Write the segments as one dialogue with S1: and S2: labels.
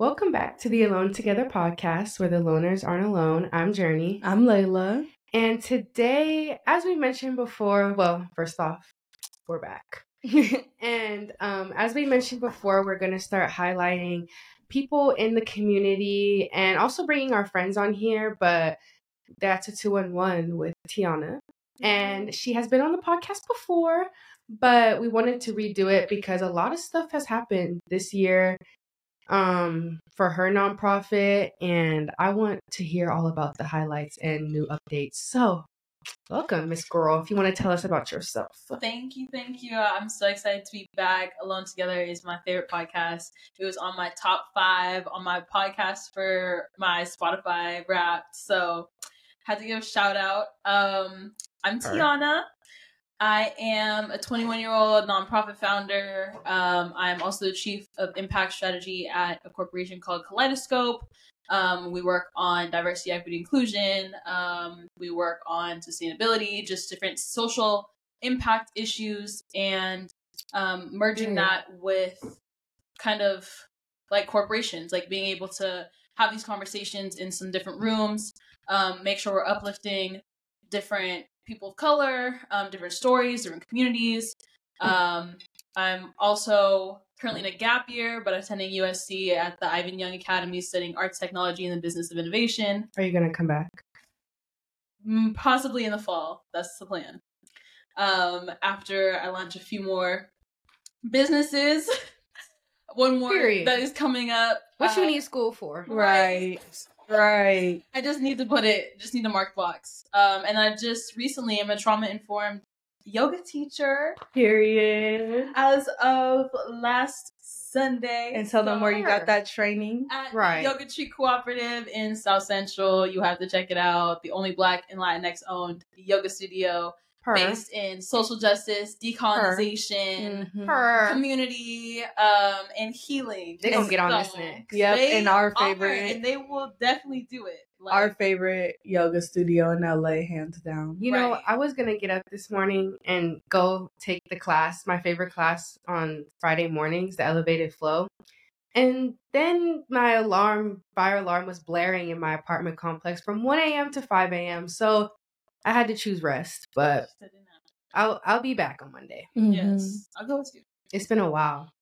S1: Welcome back to the Alone Together podcast where the loners aren't alone. I'm Journey.
S2: I'm Layla.
S1: And today, as we mentioned before, well, first off, we're back. and um, as we mentioned before, we're going to start highlighting people in the community and also bringing our friends on here. But that's a two on one with Tiana. And she has been on the podcast before, but we wanted to redo it because a lot of stuff has happened this year um, for her nonprofit, and I want to hear all about the highlights and new updates. So, welcome, Miss Girl. If you want to tell us about yourself.
S3: Thank you, thank you. I'm so excited to be back. Alone Together is my favorite podcast. It was on my top five on my podcast for my Spotify Wrapped. So, had to give a shout out. Um, I'm Tiana. I am a 21 year old nonprofit founder. Um, I'm also the chief of impact strategy at a corporation called Kaleidoscope. Um, we work on diversity, equity, inclusion. Um, we work on sustainability, just different social impact issues, and um, merging that with kind of like corporations, like being able to have these conversations in some different rooms, um, make sure we're uplifting different people of color, um, different stories, different communities. Um, I'm also currently in a gap year, but attending USC at the Iovine Young Academy studying arts technology and the business of innovation.
S1: Are you going to come back?
S3: Mm, possibly in the fall. That's the plan. Um, after I launch a few more businesses. One more Period. that is coming up.
S1: What uh, you need school for?
S2: Right. Right.
S3: I just need to put it, just need to mark box. Um, and I just recently am a trauma informed yoga teacher.
S2: Period.
S3: As of last Sunday.
S2: And tell them where you got that training.
S3: At right. Yoga Tree Cooperative in South Central. You have to check it out. The only black and Latinx owned yoga studio her. based in social justice, decolonization, Her. Mm-hmm. community, um, and healing.
S1: They're gonna get on this next.
S2: Yep, and our favorite,
S3: and they will definitely do it.
S2: Like, our favorite yoga studio in LA, hands down.
S1: You right. know, I was gonna get up this morning and go take the class, my favorite class on Friday mornings, the elevated flow. And then my alarm, fire alarm was blaring in my apartment complex from 1 a.m. to 5 a.m. So I had to choose rest, but I'll I'll be back on Monday.
S3: Mm-hmm. Yes, I'll go with you.
S1: It's been a while.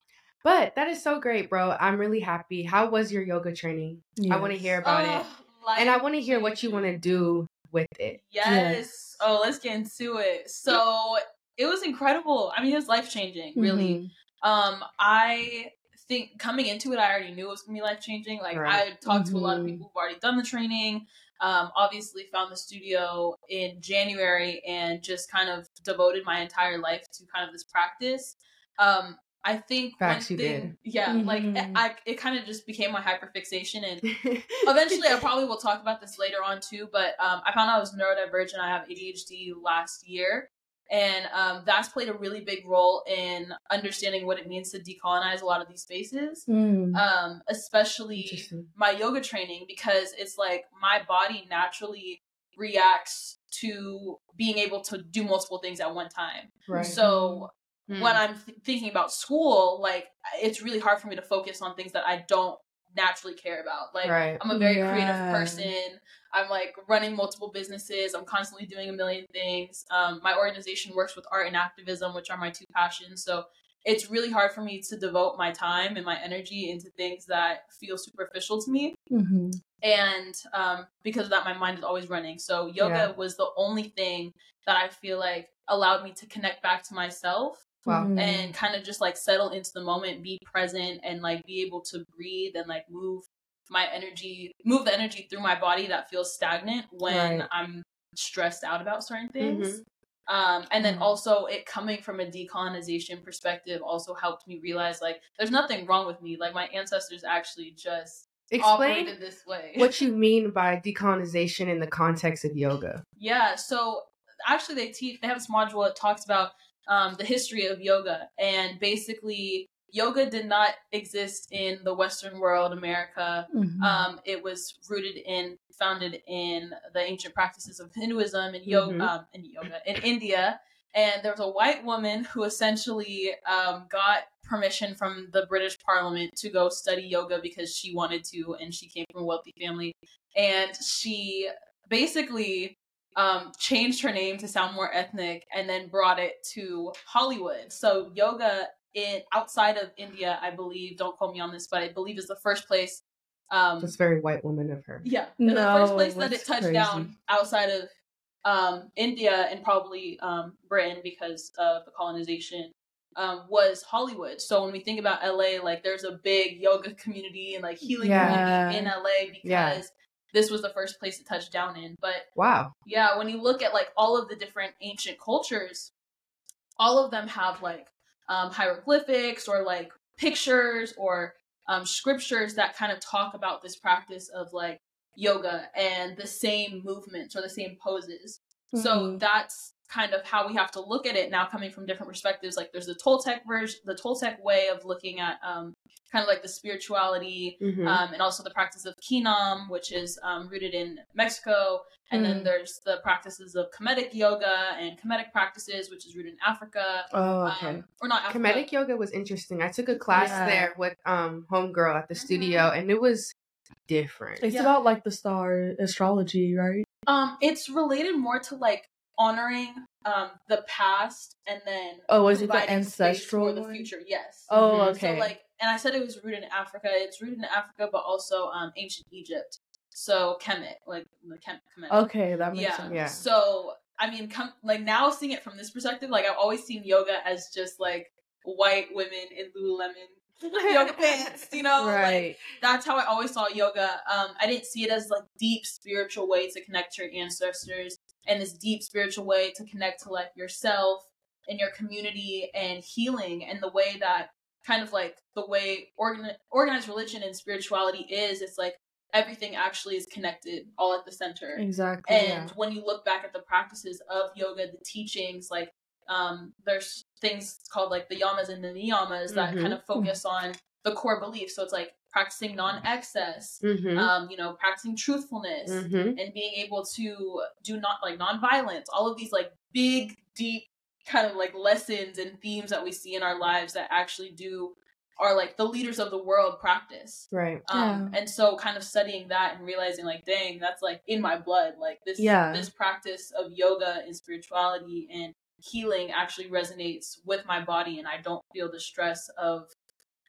S1: But that is so great, bro. I'm really happy. How was your yoga training? Yes. I want to hear about oh, it. And I want to hear what you want to do with it.
S3: Yes. yes. Oh, let's get into it. So it was incredible. I mean, it was life changing, really. Mm-hmm. Um, I think coming into it, I already knew it was gonna be life changing. Like right. I talked mm-hmm. to a lot of mm-hmm. people who've already done the training. Um, obviously, found the studio in January and just kind of devoted my entire life to kind of this practice. Um, I think
S1: Facts one thing,
S3: yeah, mm-hmm. like it, I, it kind of just became my hyperfixation, and eventually, I probably will talk about this later on too. But um, I found out I was neurodivergent. I have ADHD last year, and um, that's played a really big role in understanding what it means to decolonize a lot of these spaces, mm. um, especially my yoga training, because it's like my body naturally reacts to being able to do multiple things at one time. Right. So mm. when I'm th- thinking about school, like it's really hard for me to focus on things that I don't naturally care about. Like right. I'm a very yeah. creative person. I'm like running multiple businesses. I'm constantly doing a million things. Um, my organization works with art and activism, which are my two passions. So it's really hard for me to devote my time and my energy into things that feel superficial to me. Mm-hmm. And um, because of that, my mind is always running. So yoga yeah. was the only thing that I feel like allowed me to connect back to myself Wow. Mm-hmm. And kind of just like settle into the moment, be present, and like be able to breathe and like move my energy, move the energy through my body that feels stagnant when right. I'm stressed out about certain things. Mm-hmm. Um, and then mm-hmm. also it coming from a decolonization perspective also helped me realize like there's nothing wrong with me. Like my ancestors actually just
S1: explain
S3: this way.
S1: what you mean by decolonization in the context of yoga.
S3: Yeah, so actually they teach they have this module that talks about um, the history of yoga. And basically, yoga did not exist in the Western world, America. Mm-hmm. Um, it was rooted in, founded in the ancient practices of Hinduism and yoga, mm-hmm. um, in yoga in India. and there was a white woman who essentially um, got permission from the British Parliament to go study yoga because she wanted to, and she came from a wealthy family, and she basically um, changed her name to sound more ethnic, and then brought it to Hollywood. So yoga in outside of India, I believe. Don't quote me on this, but I believe is the first place. Um,
S1: That's very white woman of her.
S3: yeah,
S2: No,
S3: the first place that it touched
S2: crazy.
S3: down outside of um, India and probably um, Britain because of the colonization um, was Hollywood. So when we think about LA, like there's a big yoga community and like healing
S2: Yeah.
S3: community in LA because
S1: Yeah.
S3: this was the first place to touch down in. But
S1: Wow.
S3: yeah, when you look at like all of the different ancient cultures, all of them have like um, hieroglyphics or like pictures or um, scriptures that kind of talk about this practice of like yoga and the same movements or the same poses. So
S2: Mhm.
S3: that's kind of how we have to look at it now, coming from different perspectives. Like there's the Toltec version, the Toltec way of looking at um, kind of like the spirituality
S1: Mhm.
S3: um, and also the practice of Kinam, which is um, rooted in Mexico. And then
S2: Mm.
S3: there's the practices of Kemetic yoga and Kemetic practices, which is rooted in Africa.
S2: Oh, okay.
S3: Um, or not Africa.
S1: Kemetic yoga was interesting. I took a class
S2: Yeah.
S1: there with um homegirl at the
S3: Mhm.
S1: studio, and it was different.
S2: it's
S3: yeah.
S2: about like the star astrology, right?
S3: Um, it's related more to like honoring um the past and then
S2: Oh, was it the ancestral
S3: for the future? Yes.
S2: Oh,
S1: Mhm.
S2: okay.
S3: So like, and I said it was rooted in Africa. It's rooted in Africa, but also um ancient Egypt. So Kemet, like the Kem- Kemet.
S2: okay, that makes
S3: yeah.
S2: sense.
S1: Yeah.
S3: So I mean, come like now seeing it from this perspective, like I've always seen yoga as just like white women in Lululemon yoga pants, you know? Like,
S2: Right.
S3: that's how I always saw yoga. Um, I didn't see it as like deep spiritual way to connect to your ancestors and this deep spiritual way to connect to like yourself and your community and healing and the way that kind of like the way organ- organized religion and spirituality is. It's like everything actually is connected all at the center.
S2: exactly.
S3: And when you look back at the practices of yoga, the teachings, like um, there's things called like the yamas and the niyamas that
S1: Mhm.
S3: kind of focus on the core beliefs. So it's like practicing non-excess,
S1: Mm-hmm.
S3: um, you know, practicing truthfulness,
S1: mm-hmm.
S3: and being able to do not like non-violence. All of these like big, deep kind of like lessons and themes that we see in our lives that actually do are like the leaders of the world practice.
S1: Right.
S3: Um, and so kind of studying that and realizing like, dang, that's like in my blood. Like this,
S2: Yeah.
S3: this practice of yoga and spirituality and healing actually resonates with my body, and I don't feel the stress of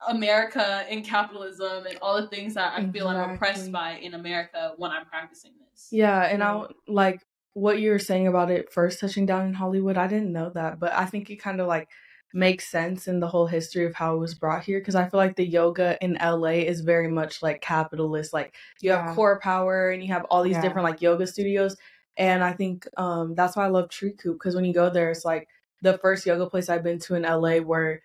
S3: America and capitalism and all the things that I feel I'm oppressed by in America when I'm practicing this.
S2: Yeah, and I like what you were saying about it first touching down in Hollywood. I didn't know that, but I think it kind of like makes sense in the whole history of how it was brought here because I feel like the yoga in LA is very much like capitalist. Like you
S1: Yeah.
S2: have CorePower and you have all these
S1: Yeah.
S2: different like yoga studios, and I think um that's why I love Tree Coop because when you go there, it's like the first yoga place I've been to in LA where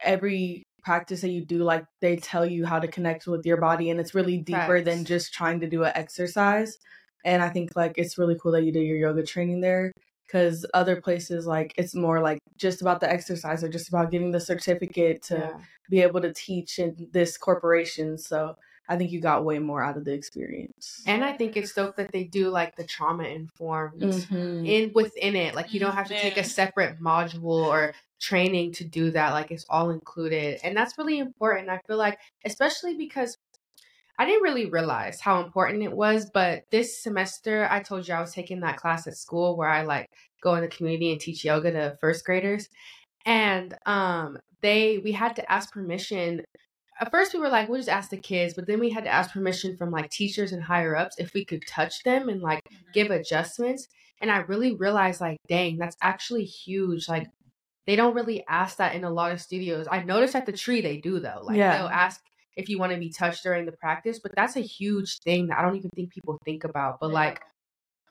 S2: every practice that you do like they tell you how to connect with your body and it's really deeper than just trying to do an exercise and i think like it's really cool that you do your yoga training there because other places like it's more like just about the exercise or just about getting the certificate to
S1: Yeah.
S2: be able to teach in this corporation so i think you got way more out of the experience
S1: And I think it's dope that they do like the trauma informed
S2: Mhm.
S1: in within it. Like you don't have to take a separate module or training to do that. Like it's all included. And that's really important. I feel like especially because I didn't really realize how important it was, but this semester I told you I was taking that class at school where I like go in the community and teach yoga to first graders. And um they we had to ask permission. At first we were like, we'll just ask the kids, but then we had to ask permission from like teachers and higher ups if we could touch them and like give adjustments. And I really realized, like, dang, that's actually huge. Like, they don't really ask that in a lot of studios. I noticed at the tree they do though. Like,
S2: Yeah.
S1: they'll ask if you want to be touched during the practice, but that's a huge thing that I don't even think people think about. But like,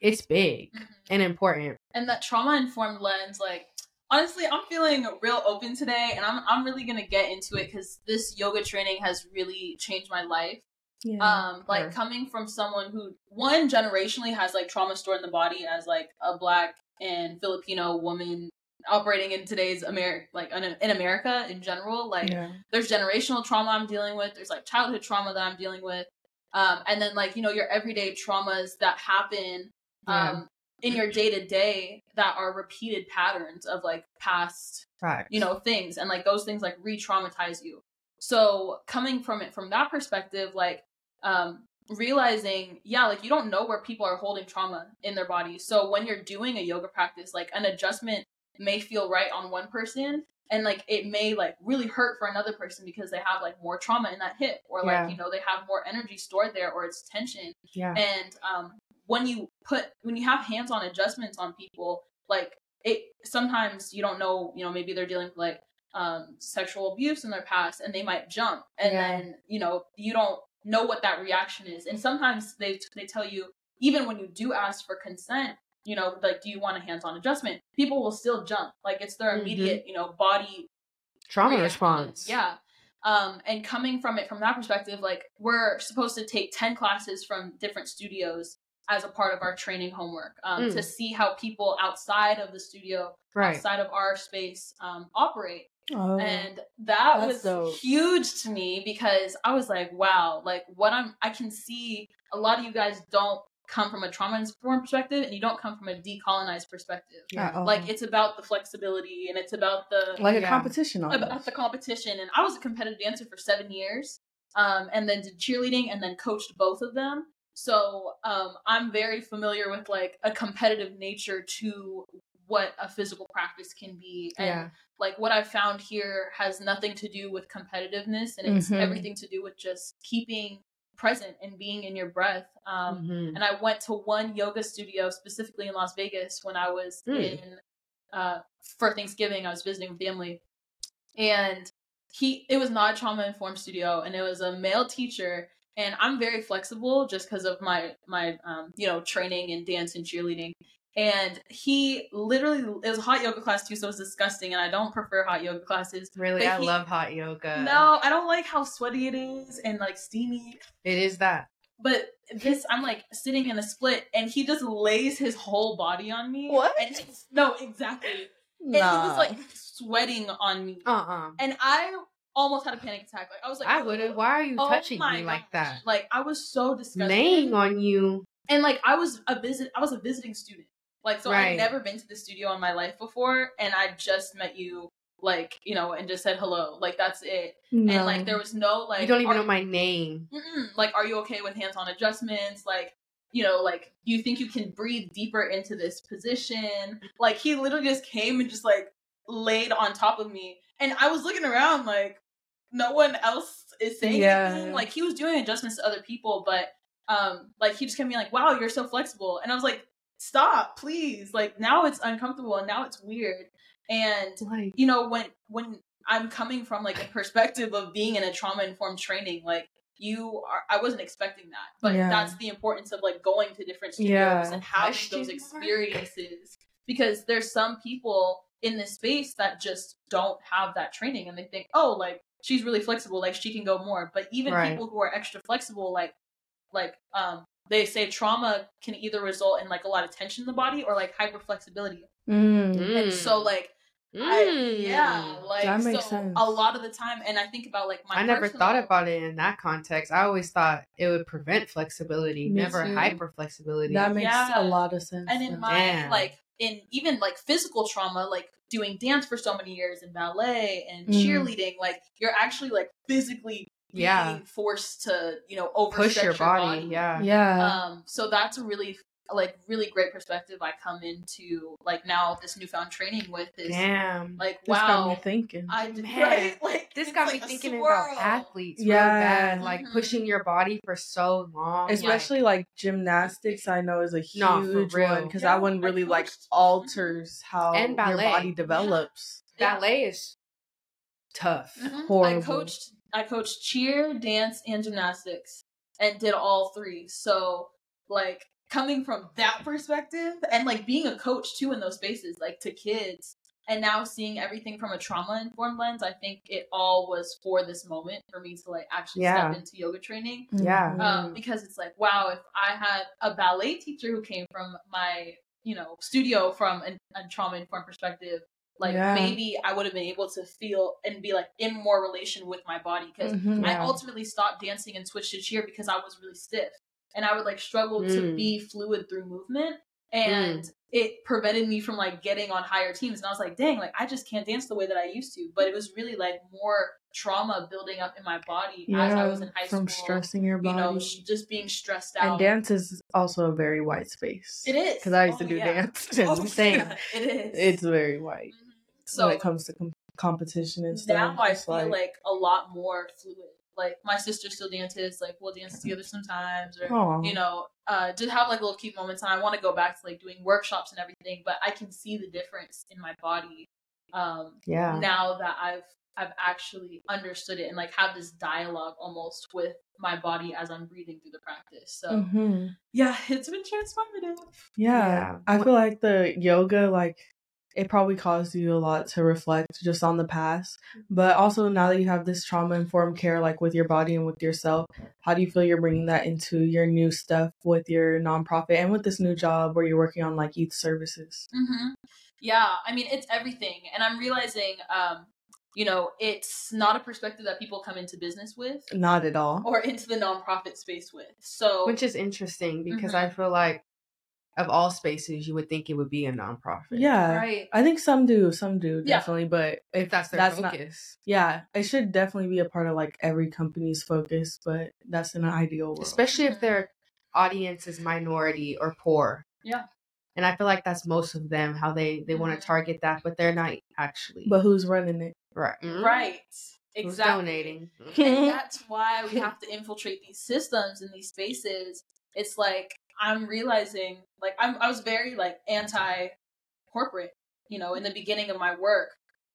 S1: it's big
S3: Mhm.
S1: and important.
S3: and that trauma informed lens like honestly i'm feeling real open today and i'm, I'm really gonna get into it because this yoga training has really changed my life
S2: yeah.
S3: um like coming from someone who one generationally has like trauma stored in the body as like a black and filipino woman operating in today's america like in, america in general like
S2: yeah.
S3: there's generational trauma I'm dealing with. There's like childhood trauma that I'm dealing with. Um, and then like, you know, your everyday traumas that happen
S1: Yeah.
S3: In your day to day that are repeated patterns of like past
S1: Facts.
S3: you know things and like those things like re-traumatize you so coming from it from that perspective like um realizing yeah like you don't know where people are holding trauma in their body so when you're doing a yoga practice like an adjustment may feel right on one person and like it may like really hurt for another person because they have like more trauma in that hip or like
S1: Yeah.
S3: you know they have more energy stored there or it's tension
S1: Yeah.
S3: and um, when you put when you have hands-on adjustments on people, like it sometimes you don't know, you know, maybe they're dealing with like um, sexual abuse in their past, and they might jump, and
S1: Yeah.
S3: then you know you don't know what that reaction is, and sometimes they they tell you even when you do ask for consent. You know, like, do you want a hands-on adjustment? People will still jump. Like, it's their
S1: Mhm.
S3: immediate, you know, body
S1: Trauma
S3: reaction.
S1: response.
S3: Yeah. Um, and coming from it from that perspective, like we're supposed to take 10 classes from different studios as a part of our training homework um,
S1: Mm.
S3: to see how people outside of the studio,
S1: Right.
S3: outside of our space, um, operate.
S2: Oh.
S3: And that was
S2: dope.
S3: huge to me because I was like, wow, like what I'm, I can see a lot of you guys don't come from a trauma informed perspective and you don't come from a decolonized perspective.
S1: Yeah.
S2: Uh-oh.
S3: Like it's about the flexibility and it's about the
S2: like a
S1: Yeah.
S2: competition on
S3: about the competition and i was a competitive dancer for seven years um, and then did cheerleading and then coached both of them so um, i'm very familiar with like a competitive nature to what a physical practice can be and
S1: Yeah.
S3: like what i've found here has nothing to do with competitiveness and it's
S2: Mhm.
S3: everything to do with just keeping present and being in your breath um,
S1: Mhm.
S3: and I went to one yoga studio specifically in Las Vegas when I was
S1: Hmm.
S3: in uh, for Thanksgiving. I was visiting family, and he it was not a trauma informed studio, and it was a male teacher. And I'm very flexible just because of my my um, you know training in dance and cheerleading. And he literally it was a hot yoga class too, so it was disgusting. And I don't prefer hot yoga classes.
S1: Really, I
S3: he-
S1: love hot yoga.
S3: No, I don't like how sweaty it is and like steamy.
S1: It is that.
S3: But this, I'm like sitting in a split, and he just lays his whole body on me.
S2: What?
S3: And no, exactly. And
S2: Nah.
S3: he was like sweating on me,
S1: Uh uh
S3: and I almost had a panic attack. Like I was like,
S1: I would have. Oh, Why are you
S3: "Oh
S1: touching me like that?
S3: Like I was so disgusted.
S1: Laying on you.
S3: and like I was a visit. I was a visiting student. Like so,
S1: Right.
S3: I'd never been to the studio in my life before, and I just met you. Like you know, and just said hello. Like that's it.
S2: No.
S3: And like there was no like
S1: you don't even know my name.
S3: Mm-mm. like are you okay with hands-on adjustments like you know like you think you can breathe deeper into this position like he literally just came and just like laid on top of me and i was looking around like no one else is saying
S2: Yeah.
S3: anything like he was doing adjustments to other people but um like he just kept being like wow you're so flexible and i was like stop please like now it's uncomfortable and now it's weird and
S1: Like,
S3: you know when when i'm coming from like a perspective of being in a trauma informed training like you are i wasn't expecting that but
S2: Yeah.
S3: that's the importance of like going to different studios
S2: Yeah.
S3: and having
S1: Question
S3: those
S1: mark?
S3: experiences because there's some people in this space that just don't have that training and they think oh like she's really flexible like she can go more but even
S1: Right.
S3: people who are extra flexible like like um they say trauma can either result in like a lot of tension in the body or like hyperflexibility
S2: Mm.
S3: and so
S1: mm,
S3: like I,
S1: mm.
S3: yeah, like
S2: That makes
S3: so
S2: sense.
S3: a lot of the time, and I think about like my.
S1: I never
S3: personal-
S1: thought about it in that context. I always thought it would prevent flexibility,
S2: Me
S1: never hyper flexibility.
S2: that makes
S3: Yeah.
S2: a lot of sense.
S3: And in
S2: now.
S3: my
S1: Damn.
S3: like in even like physical trauma, like doing dance for so many years and ballet and
S2: Mm.
S3: cheerleading, like you're actually like physically being
S1: Yeah.
S3: forced to you know overstretch
S1: Push your body, yeah.
S2: yeah.
S3: Um, so that's a really like really great perspective I come into like now this newfound training with is
S1: Damn.
S3: like
S2: this got me
S3: wow
S2: thinking.
S3: I did
S1: Man,
S3: right like
S1: this got
S3: like
S1: me thinking
S3: swirl.
S1: about athletes
S2: Yeah.
S1: real bad, like
S3: Mhm.
S1: pushing your body for so long.
S2: Especially like gymnastics, I know is a huge
S1: No, for real.
S2: one because
S3: Yeah,
S2: that one really like alters how
S1: And
S2: your body develops.
S3: Yeah.
S1: ballet is tough.
S3: Mhm. I coached I coached cheer, dance, and gymnastics and did all three. So like coming from that perspective and like being a coach too in those spaces, like to kids and now seeing everything from a trauma informed lens, I think it all was for this moment for me to like actually
S1: Yeah.
S3: step into yoga training.
S1: Yeah.
S3: Um, because it's like, wow, if I had a ballet teacher who came from my, you know, studio from an, a trauma informed perspective, like
S2: Yeah.
S3: maybe I would have been able to feel and be like in more relation with my body because
S2: Mhm.
S3: I ultimately stopped dancing and switched to cheer because I was really stiff and I would like struggle to
S1: Mm.
S3: be fluid through movement. and
S1: Mm.
S3: it prevented me from like getting on higher teams. And I was like, dang, like I just can't dance the way that I used to. But it was really like more trauma building up in my body as I was in high
S2: from
S3: school.
S2: From stressing your body.
S3: You know, sh- just being stressed out.
S2: and dance is also a very white space.
S3: It is.
S2: because I used to
S3: Oh,
S2: do
S3: yeah.
S2: dance.
S3: Oh,
S1: same.
S3: yeah, it is.
S2: It's very white
S3: Mhm. so
S2: when it comes to com- competition and stuff.
S3: now I feel like, a lot more fluid. Like my sister still dances. Like we'll dance together sometimes, or
S2: Aw.
S3: you know, uh, just have like little cute moments. And I want to go back to like doing workshops and everything. But I can see the difference in my body um,
S1: Yeah.
S3: now that I've I've actually understood it and like have this dialogue almost with my body as I'm breathing through the practice. So
S2: Mhm.
S3: yeah, it's been transformative.
S2: Yeah.
S1: Yeah.
S2: I feel like the yoga, like, it probably caused you a lot to reflect just on the past. But also, now that you have this trauma informed care, like with your body and with yourself, how do you feel you're bringing that into your new stuff with your nonprofit and with this new job where you're working on like youth services?
S3: hmm Yeah, I mean it's everything, and I'm realizing, um, you know, it's not a perspective that people come into business with
S2: Not at all.
S3: or into the nonprofit space with. So,
S1: Which is interesting because
S3: Mhm.
S1: I feel like of all spaces, you would think it would be a nonprofit.
S2: Yeah.
S3: right,
S2: I think some do, some do
S3: Yeah.
S2: definitely, but
S1: If that's their
S2: That's not-
S1: focus.
S2: yeah, it should definitely be a part of like every company's focus, but that's an ideal world.
S1: Especially if mm-hmm. their audience is minority or poor.
S3: Yeah.
S1: And I feel like that's most of them, how they, they want to mm-hmm. target that, but they're not actually.
S2: but who's running it?
S1: right.
S3: Right,
S1: Who's donating.
S3: and that's why we have to infiltrate these systems and these spaces. It's like I'm realizing, like I'm, I was very like anti corporate, you know, in the beginning of my work,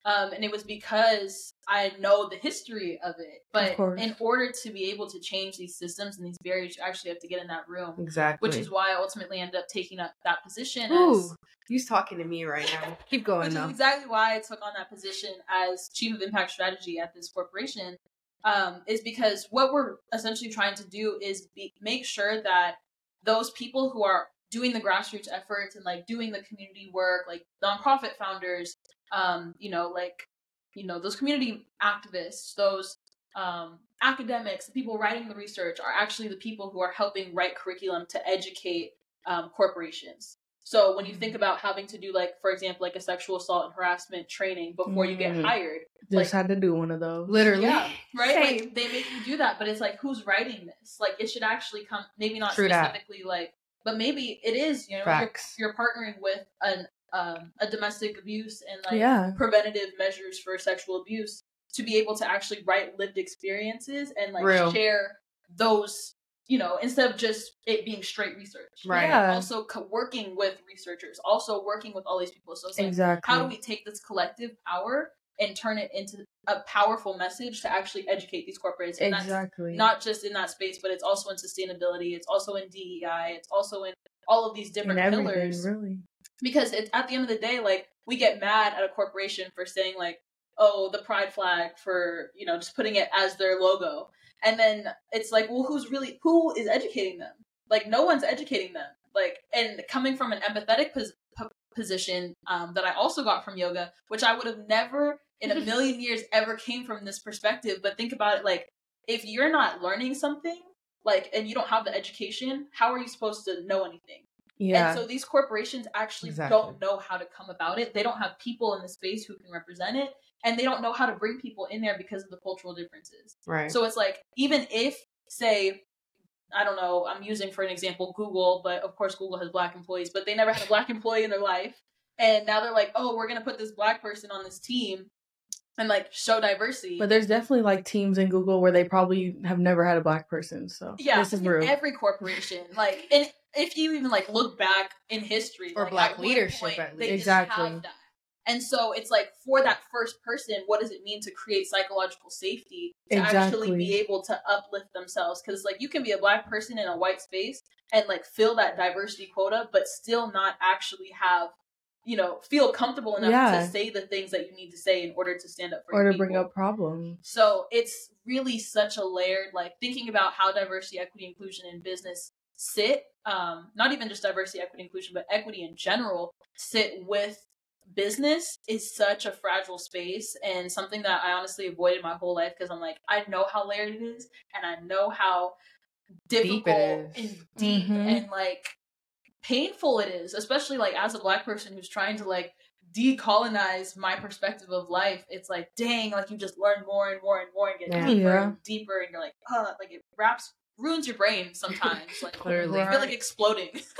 S3: um, and it was because I know the history of it. But
S2: course.
S3: in order to be able to change these systems and these barriers, you actually have to get in that room,
S1: Exactly.
S3: which is why I ultimately ended up taking up that position.
S1: Ooh,
S3: As,
S1: he's talking to me right now. Keep going
S3: which
S1: though.
S3: is exactly why I took on that position as chief of impact strategy at this corporation. Um, is because what we're essentially trying to do is be, make sure that those people who are doing the grassroots efforts and like doing the community work, like nonprofit founders, um, you know, like you know those community activists, those um, academics, the people writing the research are actually the people who are helping write curriculum to educate um, corporations. So when you think about having to do like, for example, like a sexual assault and harassment training before you get
S2: Mhm.
S3: hired,
S2: Just
S3: Like-
S2: had to do one of those.
S1: Literally.
S3: yeah, right? Like they make you do that, but it's like who's writing this? Like it should actually come, maybe not
S1: True that.
S3: specifically like, but maybe it is. You know, you're, you're partnering with an um, a domestic abuse and like
S2: yeah.
S3: preventative measures for sexual abuse to be able to actually write lived experiences and like
S1: Real.
S3: share those you know instead of just it being straight research
S1: Right.
S2: Yeah.
S3: also co- working with researchers also working with all these people so it's like
S2: exactly.
S3: how do we take this collective power and turn it into a powerful message to actually educate these corporates and that's
S2: exactly.
S3: not just in that space but it's also in sustainability it's also in dei it's also in all of these different pillars
S2: really.
S3: because it's at the end of the day like we get mad at a corporation for saying like oh the pride flag for you know just putting it as their logo and then it's like well who's really who is educating them like no one's educating them like and coming from an empathetic pos- position um, that i also got from yoga which i would have never in a million years ever came from this perspective but think about it like if you're not learning something like and you don't have the education how are you supposed to know anything
S2: Yeah.
S3: and so these corporations actually
S1: Exactly.
S3: don't know how to come about it. They don't have people in the space who can represent it, and they don't know how to bring people in there because of the cultural differences.
S1: Right.
S3: So it's like even if, say, I don't know, I'm using for an example Google, but of course Google has black employees, but they never had a black employee in their life, and now they're like, oh, we're gonna put this black person on this team and like show diversity.
S2: but there's definitely like teams in Google where they probably have never had a black person. So
S3: Yeah,
S2: this is
S3: in
S2: real.
S3: every corporation. Like, and if you even like look back in history,
S1: Or
S3: like,
S1: black leadership,
S3: point,
S1: at
S3: they
S1: least.
S3: just
S2: Exactly.
S3: And so it's like for that first person, what does it mean to create psychological safety to actually be able to uplift themselves? Because like you can be a black person in a white space and like fill that diversity quota, but still not actually have. You know, feel comfortable enough
S2: Yeah.
S3: to say the things that you need to say in order to stand up for
S2: or
S3: your
S2: to bring up problems.
S3: So it's really such a layered, like thinking about how diversity, equity, inclusion in business sit, um, not even just diversity, equity, inclusion, but equity in general, sit with business is such a fragile space and something that I honestly avoided my whole life because I'm like, I know how layered it is and I know how
S1: Deep
S3: difficult
S1: it is.
S3: and deep
S2: Mhm.
S3: and like painful it is, especially like as a black person who's trying to like decolonize my perspective of life. It's like, dang, like you just learn more and more and more and get
S1: Yeah.
S3: deeper
S2: Yeah.
S3: and deeper, and you're like, uh, like it wraps ruins your brain sometimes. Like
S1: Clearly.
S3: I feel like exploding.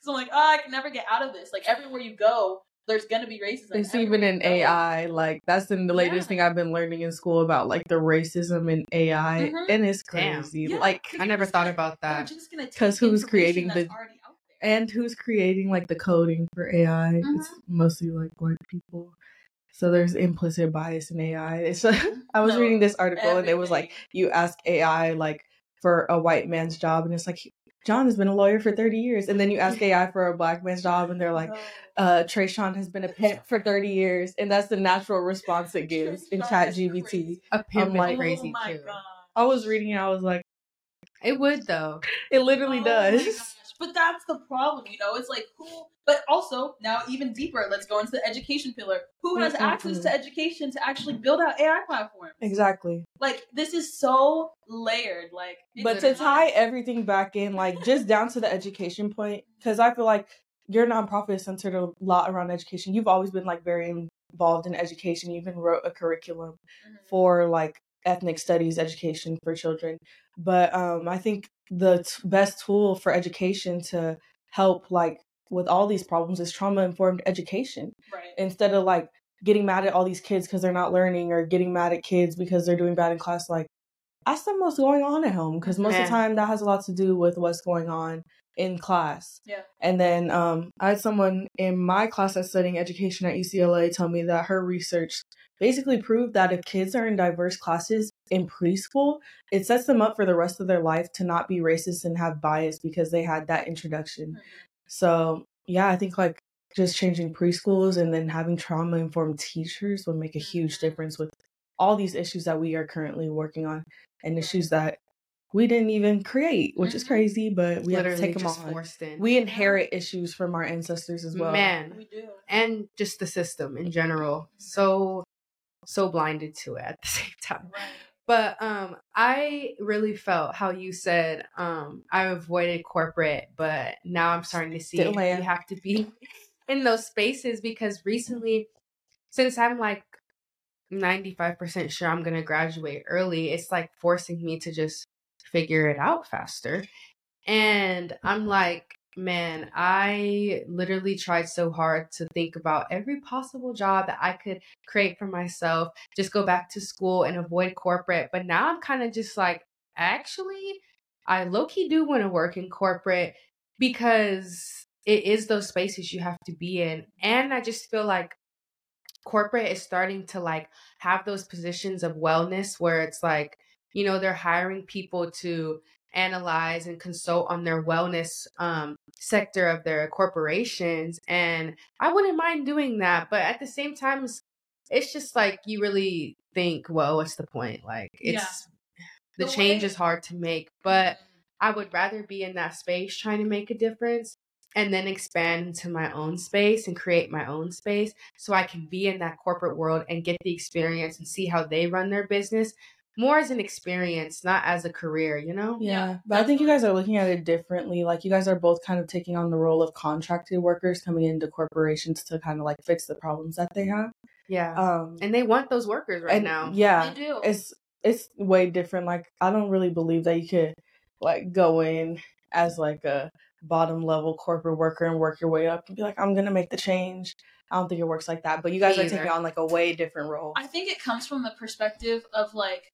S3: so I'm like, oh, I can never get out of this. Like everywhere you go, there's gonna be racism.
S2: It's even in
S3: you go.
S2: AI. Like that's in the latest
S3: Yeah.
S2: thing I've been learning in school about like the racism in AI,
S3: Mhm.
S2: and it's crazy.
S3: Yeah.
S2: Like,
S1: I never thought about
S3: They're
S1: that.
S3: just gonna take
S2: 'Cause who's creating the-
S3: already out there.
S2: and who's creating like the coding for AI? It's mostly like white people. So there's implicit bias in AI. It's I was
S3: No,
S2: reading this article and it was like you ask AI like for a white man's job and it's like John has been a lawyer for 30 years and then you ask AI for a black man's job and they're like
S3: No.
S2: uh Trayshawn has been a pimp for 30 years and that's the natural response it gives in
S3: Trayshawn ChatGPT.
S1: A pimp
S2: I'm like-
S1: crazy
S3: oh my
S1: too.
S3: God.
S2: I was reading it I was like
S1: It would though.
S2: it literally
S3: Oh my
S2: does.
S3: But that's the problem, you know? It's like who but also now even deeper, let's go into the education pillar. Who has
S2: Mm-mm-mm.
S3: access to education to actually build out AI platforms?
S2: Exactly.
S3: Like this is so layered. Like
S2: But to tie everything back in, like just down to the education point, because I feel like your nonprofit is centered a lot around education. You've always been like very involved in education. You even wrote a curriculum
S3: Mhm.
S2: for like ethnic studies education for children. But um, I think the t- best tool for education to help like with all these problems is trauma informed education
S3: right.
S2: instead of like getting mad at all these kids because they're not learning or getting mad at kids because they're doing bad in class like ask them what's going on at home because most of the time that has a lot to do with what's going on in class
S3: Yeah.
S2: and then um, i had someone in my class that's studying education at ucla tell me that her research basically proved that if kids are in diverse classes in preschool it sets them up for the rest of their life to not be racist and have bias because they had that introduction so yeah, I think like just changing preschools and then having trauma informed teachers would make a huge difference with all these issues that we are currently working on and issues that we didn't even create, which is
S3: Mhm.
S2: crazy, but we have to
S1: Literally
S2: take them
S1: just
S2: on.
S1: forced in.
S2: We inherit issues from our ancestors as well.
S1: Man,
S3: We do.
S1: and just the system in general. So so blinded to it at the same time.
S3: Right.
S1: But um I really felt how you said um I avoided corporate, but now I'm starting to see you have to be in those spaces because recently since I'm like 95% sure I'm going to graduate early, it's like forcing me to just figure it out faster. And I'm like, man, I literally tried so hard to think about every possible job that I could create for myself, just go back to school and avoid corporate. But now I'm kind of just like, actually, I low key do want to work in corporate because it is those spaces you have to be in. And I just feel like corporate is starting to like have those positions of wellness where it's like, you know, they're hiring people to analyze and consult on their wellness um, sector of their corporations. And I wouldn't mind doing that. But at the same time, it's, just like you really think, well, what's the point? Like,
S3: Yeah.
S1: it's the,
S3: The
S1: change
S3: way-
S1: is hard to make. But I would rather be in that space trying to make a difference and then expand into my own space and create my own space so I can be in that corporate world and get the experience and see how they run their business more as an experience, not as a career, you know?
S2: Yeah,
S3: Yeah,
S2: but I think you guys are looking at it differently. Like you guys are both kind of taking on the role of contracted workers coming into corporations to kind of like fix the problems that they have.
S1: Yeah.
S2: Um,
S1: and they want those workers right
S2: and
S1: now.
S2: yeah,
S3: They do.
S2: it's it's way different. Like I don't really believe that you could like go in as like a bottom level corporate worker and work your way up and be like, I'm gonna make the change. I don't think it works like that. But you guys
S1: Me
S2: are taking on like a way different role.
S3: I think it comes from the perspective of like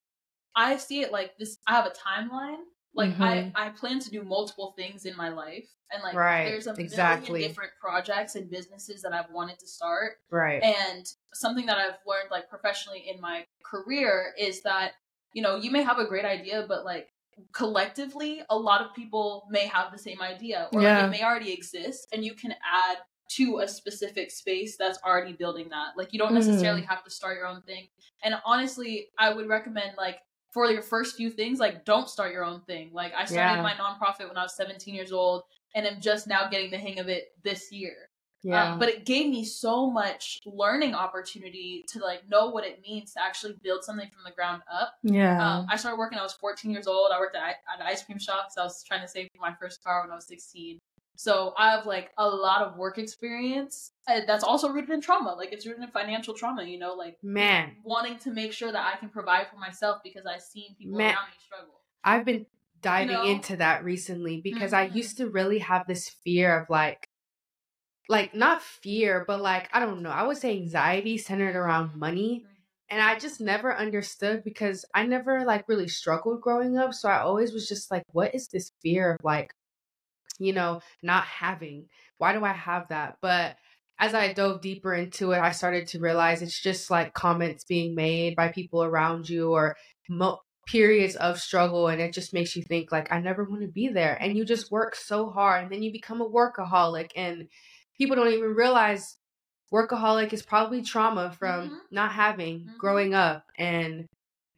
S3: I see it like this I have a timeline. Like
S2: Mhm.
S3: I I plan to do multiple things in my life and like
S1: Right,
S3: there's a
S1: exactly.
S3: million different projects and businesses that I've wanted to start
S1: Right.
S3: and something that I've learned like professionally in my career is that you know you may have a great idea but like collectively a lot of people may have the same idea or
S2: Yeah.
S3: like, it may already exist and you can add to a specific space that's already building that like you don't necessarily have to start your own thing and honestly i would recommend like for your first few things like don't start your own thing like i started
S1: Yeah.
S3: my nonprofit when i was 17 years old and i'm just now getting the hang of it this year
S1: yeah.
S3: um, but it gave me so much learning opportunity to like know what it means to actually build something from the ground up.
S2: yeah.
S3: Um, I started working. I was 14 years old. I worked at, at an ice cream shop because I was trying to save for my first car when I was 16. So I have like a lot of work experience uh, that's also rooted in trauma. Like it's rooted in financial trauma, you know, like
S1: Man,
S3: wanting to make sure that I can provide for myself because I've seen people
S1: Man.
S3: around me struggle.
S1: I've been diving
S3: know?
S1: into that recently because I
S3: Mhm.
S1: used to really have this fear of like like not fear, but like I don't know. I would say anxiety centered around money. And I just never understood because I never like really struggled growing up. So I always was just like, what is this fear of like, you know, not having? Why do I have that? But as I dove deeper into it, I started to realize it's just like comments being made by people around you or mo- periods of struggle. And it just makes you think, like, I never want to be there. And you just work so hard and then you become a workaholic. And people don't even realize workaholic is probably trauma from
S3: Mhm.
S1: not having
S3: Mhm.
S1: growing up and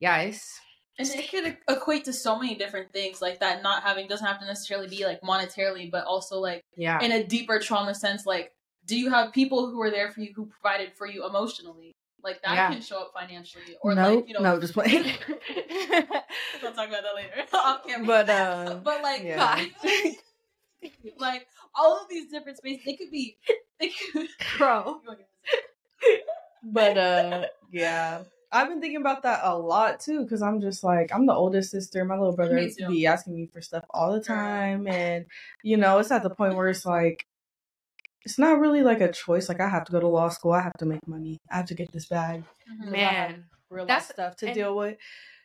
S1: yeah it's
S3: And it could equate to so many different things like that. Not having doesn't have to necessarily be like monetarily, but also like
S1: yeah
S3: in a deeper trauma sense. Like, do you have people who are there for you who provided for you emotionally? Like that
S1: Yeah.
S3: can show up financially, or
S2: no,
S3: like you know,
S2: no, just playing.
S3: we'll talk about that later off camera.
S2: but uh,
S3: but like,
S2: yeah.
S3: like all of these different spaces, they could be. They could,
S1: bro
S2: but uh, yeah. I've been thinking about that a lot too, because I'm just like I'm the oldest sister. My little brother
S3: Me too.
S2: be asking me for stuff all the time, and you know it's at the point where it's like it's not really like a choice. Like I have to go to law school. I have to make money. I have to get this bag.
S3: Mhm.
S1: man
S2: Real
S1: That's-
S2: stuff to
S1: and
S2: deal with.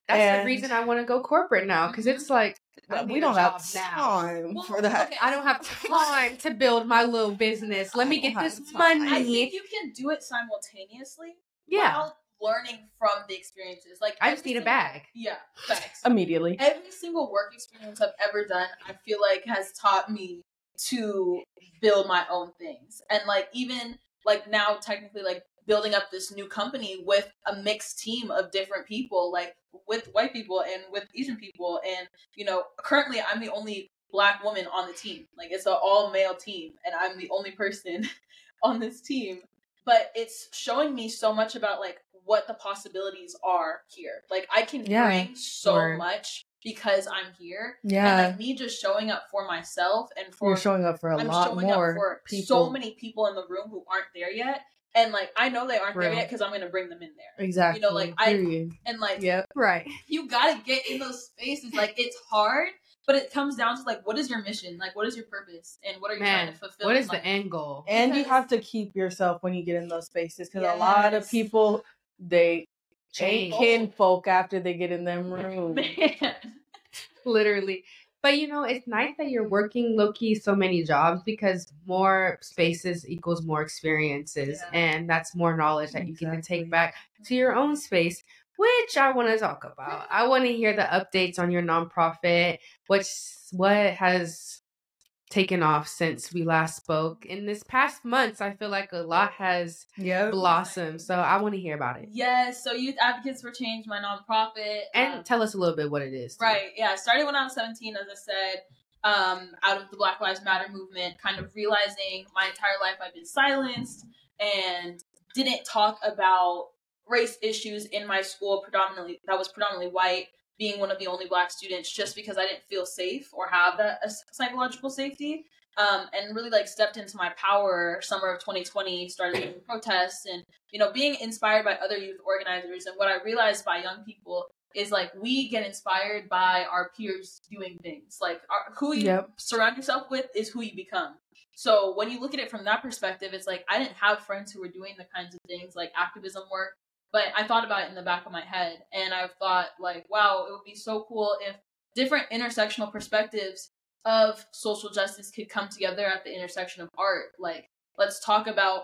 S1: that's the reason i want to go corporate now because it's like I
S2: we don't have
S1: job now.
S2: time
S3: Well,
S2: for that.
S3: okay.
S1: i don't have time to build my little business let me get this
S2: have time.
S3: I
S1: money
S3: think you can do it simultaneously.
S1: yeah
S3: while learning from the experiences. Like
S1: i just
S3: every
S1: need a bag
S3: Yeah, facts.
S2: Immediately.
S3: every single work experience I've ever done, I feel like has taught me to build my own things. And like even like now technically like building up this new company with a mixed team of different people, like with white people and with Asian people and you know, currently I'm the only black woman on the team. Like it's an all male team and I'm the only person on this team. But it's showing me so much about like what the possibilities are here. Like I can
S2: Yeah.
S3: bring so
S1: Word.
S3: much because I'm here.
S2: Yeah.
S3: And like me just showing up for myself and for
S2: You're showing up for a
S3: I'm
S2: lot
S3: showing
S2: more
S3: up for
S2: people.
S3: so many people in the room who aren't there yet. And like I know they aren't there yet because I'm gonna bring them in there.
S2: Exactly.
S3: You know, like, I-
S2: Period.
S3: And like
S2: Yep.
S1: right
S3: you gotta get in those spaces. Like it's hard, but it comes down to like what is your mission? Like what is your purpose? And what are you trying to fulfill?
S1: what
S3: in
S1: the
S3: life?
S1: end goal
S2: And you
S3: Because- have
S2: have to keep yourself when you get in those spaces because a lot of people they
S1: Change.
S2: ain't kinfolk after they get in them rooms.
S3: Man.
S1: literally. But you know, it's nice that you're working low key so many jobs because more spaces equals more experiences,
S3: Yeah.
S1: and that's more knowledge that you to take back to your own space, which I want to talk about. I want to hear the updates on your nonprofit. What's what has taken off since we last spoke in this past months? I feel like a lot has
S2: Yep.
S1: blossomed, so I want to hear about it
S3: Yes, so Youth Advocates for Change, my nonprofit.
S1: and
S3: um,
S1: tell us a little bit what it is. too.
S3: Right. Yeah. It started when I was 17, as I said, um, out of the Black Lives Matter movement, kind of realizing my entire life I've been silenced and didn't talk about race issues in my school, predominantly, that was predominantly white, being one of the only black students, just because I didn't feel safe or have that psychological safety. Um, and really like stepped into my power summer of 2020 started doing protests and you know being inspired by other youth organizers and what i realized by young people is like we get inspired by our peers doing things. Like our, who you
S2: Yep.
S3: surround yourself with is who you become. So when you look at it from that perspective, it's like I didn't have friends who were doing the kinds of things like activism work, but I thought about it in the back of my head, and I've thought like, wow, it would be so cool if different intersectional perspectives of social justice could come together at the intersection of art. Like, let's talk about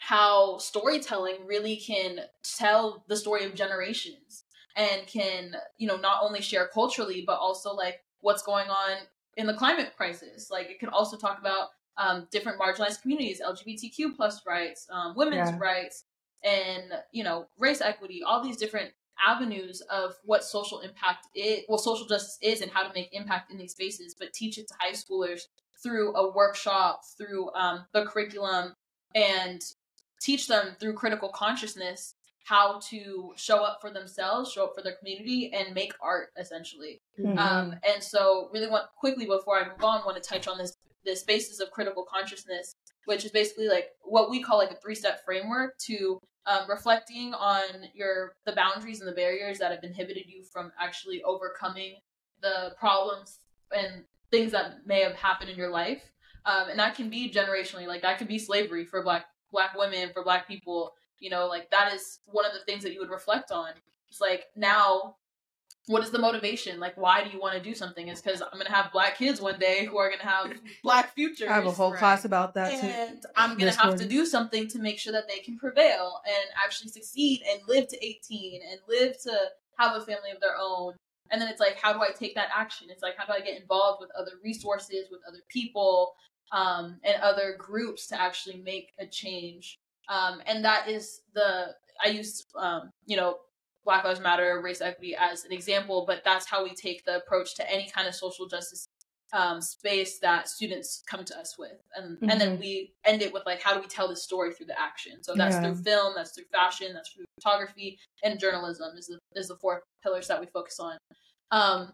S3: how storytelling really can tell the story of generations and can you know not only share culturally but also like what's going on in the climate crisis like it can also talk about um, different marginalized communities lgbtq plus rights um, women's
S2: Yeah.
S3: rights and you know race equity all these different avenues of what social impact is well social justice is and how to make impact in these spaces but teach it to high schoolers through a workshop through um, the curriculum and teach them through critical consciousness how to show up for themselves, show up for their community, and make art essentially.
S2: Mhm.
S3: Um, and so, really, want quickly before I move on, want to touch on this the spaces of critical consciousness, which is basically like what we call like a three step framework to um, reflecting on your the boundaries and the barriers that have inhibited you from actually overcoming the problems and things that may have happened in your life. Um, and that can be generationally, like that could be slavery for black black women, for black people. You know, like that is one of the things that you would reflect on. It's like now what is the motivation? Like, why do you want to do something? Is because I'm gonna have black kids one day who are gonna have black futures.
S2: I have a whole
S1: right.
S2: class about that
S3: and
S2: too.
S3: I'm gonna
S2: This
S3: have to do something to make sure that they can prevail and actually succeed and live to 18 and live to have a family of their own. And then it's like, how do I take that action? It's like, how do I get involved with other resources, with other people, um, and other groups to actually make a change? Um, and that is the I use um, you know Black Lives Matter, race equity as an example, but that's how we take the approach to any kind of social justice um, space that students come to us with, and and then we end it with like, how do we tell the story through the action? So that's
S2: Yeah.
S3: through film, that's through fashion, that's through photography, and journalism is the is the four pillars that we focus on. Um,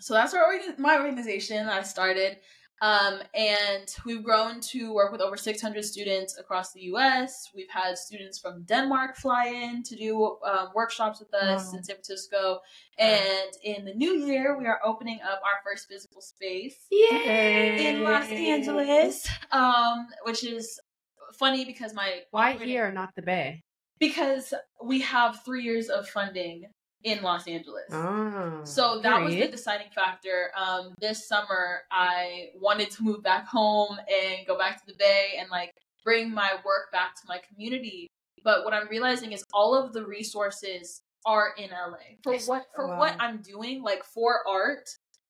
S3: so that's our my organization that I started. Um, and we've grown to work with over 600 students across the U.S. We've had students from Denmark fly in to do um, workshops with us
S2: Wow.
S3: in San Francisco. And in the new year, we are opening up our first physical space
S1: Yay!
S3: in Los Angeles, um, which is funny because my
S1: Why here, not the Bay?
S3: Because we have three years of funding in Los Angeles.
S1: Oh.
S3: So that was the deciding factor. Um, this summer, I wanted to move back home and go back to the Bay and like bring my work back to my community. But what I'm realizing is all of the resources are in LA for what for
S2: Wow.
S3: what I'm doing, like for art.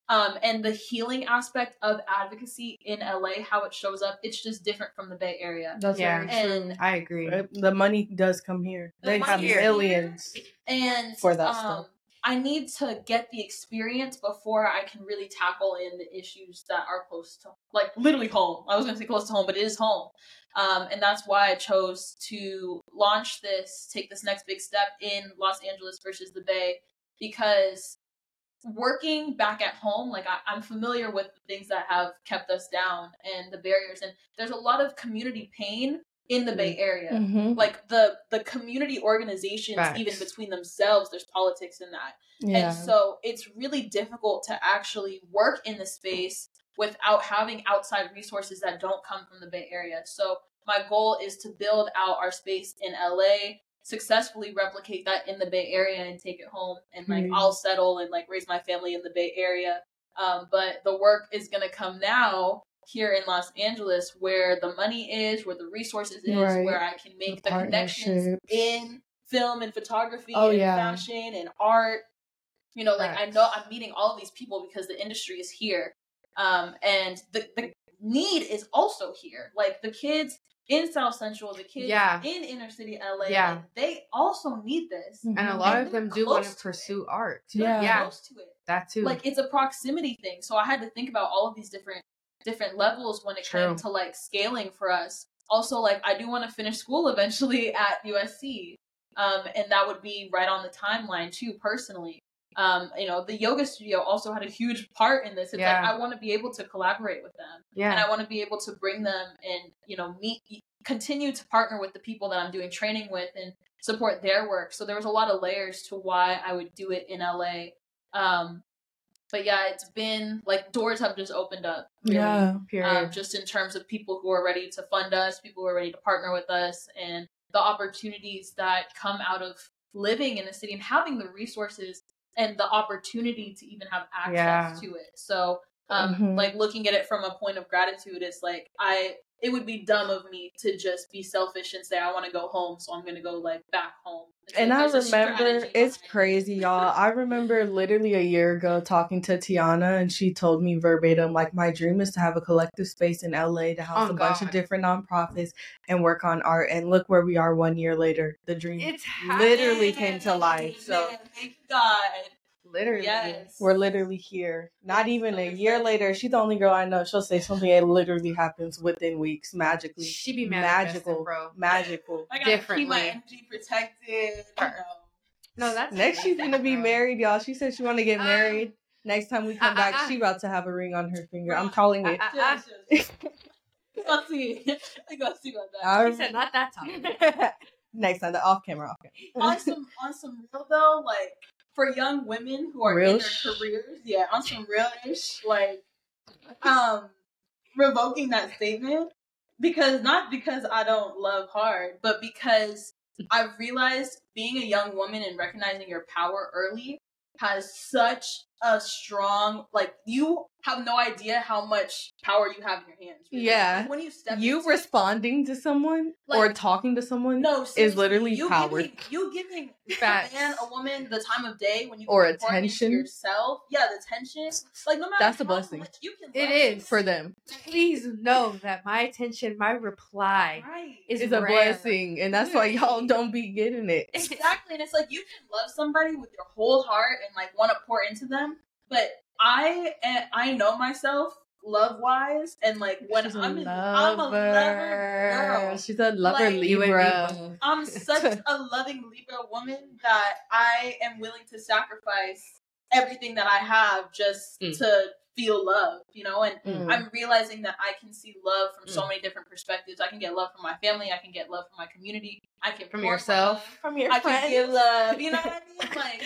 S3: Um, and the healing aspect of advocacy in LA, how it shows up, it's just different from the Bay Area.
S2: That's
S1: Yeah.
S2: very true.
S3: And
S1: I agree.
S2: Uh, The money does come here.
S3: The
S2: they have
S3: here.
S2: millions.
S3: and
S2: for that
S3: um,
S2: stuff.
S3: I need to get the experience before I can really tackle in the issues that are close to, like literally home. I was gonna say close to home, but it is home, um, and that's why I chose to launch this, take this next big step in Los Angeles versus the Bay, because working back at home, like I, I'm familiar with the things that have kept us down and the barriers, and there's a lot of community pain in the Bay Area
S2: Mm-hmm.
S3: like the the community organizations
S1: Facts.
S3: even between themselves there's politics in that
S2: Yeah.
S3: and so it's really difficult to actually work in the space without having outside resources that don't come from the bay area so my goal is to build out our space in la successfully replicate that in the bay area and take it home and like
S2: Mhm.
S3: i'll settle and like raise my family in the bay area um, but the work is going to come now here in Los Angeles where the money is, where the resources is,
S2: Right.
S3: where I can make
S2: The
S3: the, connections in film and photography
S2: Oh,
S3: and
S2: yeah.
S3: fashion and art. You know, like I know I'm meeting all of these people because the industry is here. Um, and the, the need is also here. Like the kids in South Central, the kids
S1: Yeah.
S3: in inner city LA,
S1: Yeah.
S3: like, they also need this.
S1: and a lot
S3: And
S1: of them do want to
S3: close to it.
S1: pursue art. Too.
S2: Yeah.
S1: Yeah,
S3: close to it
S1: that too.
S3: like it's a proximity thing so i had to think about all of these different different levels when it
S1: True.
S3: came to like scaling for us also like i do want to finish school eventually at usc um, and that would be right on the timeline too personally um, you know the yoga studio also had a huge part in this it's
S1: Yeah.
S3: like i want to be able to collaborate with them
S1: yeah, and
S3: i want to be able to bring them and you know meet continue to partner with the people that i'm doing training with and support their work so there was a lot of layers to why i would do it in la um but yeah it's been like doors have just opened up really.
S2: Yeah.
S1: period.
S3: um, just in terms of people who are ready to fund us people who are ready to partner with us and the opportunities that come out of living in a city and having the resources and the opportunity to even have access
S1: Yeah.
S3: to it so um
S2: Mhm.
S3: like looking at it from a point of gratitude it's like i it would be dumb of me to just be selfish and say i want to go home so i'm going to go like back home It's
S2: And
S3: like,
S2: I remember it's crazy, y'all. I remember literally a year ago talking to Tiana, and she told me verbatim, like, my dream is to have a collective space in LA to house
S1: Oh,
S2: a bunch of different nonprofits and work on art. And look where we are one year later. The dream
S1: it's
S2: literally came to life. So
S3: thank god
S1: literally.
S3: yes
S2: we're literally here. Not even a year later. She's the only girl I know. She'll say something. It literally happens within weeks, magically.
S1: She be
S2: magical,
S1: bro.
S2: magical.
S3: I gotta keep my
S1: differently.
S3: energy protected. You.
S1: No, that's
S2: Next, she's gonna be
S1: bro.
S2: married, y'all. She said she want to get
S3: Um,
S2: married. Next time we come
S1: Uh,
S2: back,
S1: uh,
S2: she about to have a ring on her finger. I'm calling it.
S1: Uh, uh,
S3: Yes, yes. Let's see. I gotta see about that.
S2: All
S1: He said not that time.
S2: Next time, the off camera, off camera.
S3: on some on some real though, like for young women who are in their careers, yeah, on some real ish, like um revoking that statement because not because I don't love hard, but because I've realized being a young woman and recognizing your power early has such a strong like you have no idea how much power you have in your hands. really.
S2: Yeah.
S3: Like, when you step
S2: You
S3: into it-
S2: responding to someone or talking to someone
S3: no
S2: is literally
S3: you
S2: power.
S3: Giving, you giving
S1: Facts.
S3: a man, a woman, the time of day when you
S2: Or
S3: can pour
S2: attention.
S3: yourself. Yeah, the attention. Like no matter
S2: That's a blessing.
S3: much you can.
S1: It
S3: love
S1: is.
S2: for them.
S1: Please know that my attention, my reply
S3: Right.
S1: is
S2: It's a blessing, and that's why y'all don't be getting it.
S3: Exactly, and it's like you can love somebody with your whole heart and like want to pour into them, but I eh, I know myself love wise, and like when
S2: She's a
S3: I'm in, I'm a lover girl.
S2: She's a lover
S3: Like,
S1: you and me
S2: Libra.
S3: I'm such a loving Libra woman that I am willing to sacrifice everything that I have just
S1: Mm.
S3: to feel love, you know? And
S2: Mm.
S3: I'm realizing that I can see love from so
S1: Mm.
S3: many different perspectives. I can get love from my family, I can get love from my community, I can
S1: From yourself.
S3: love,
S2: From your
S3: I can give love, you know what I mean? Like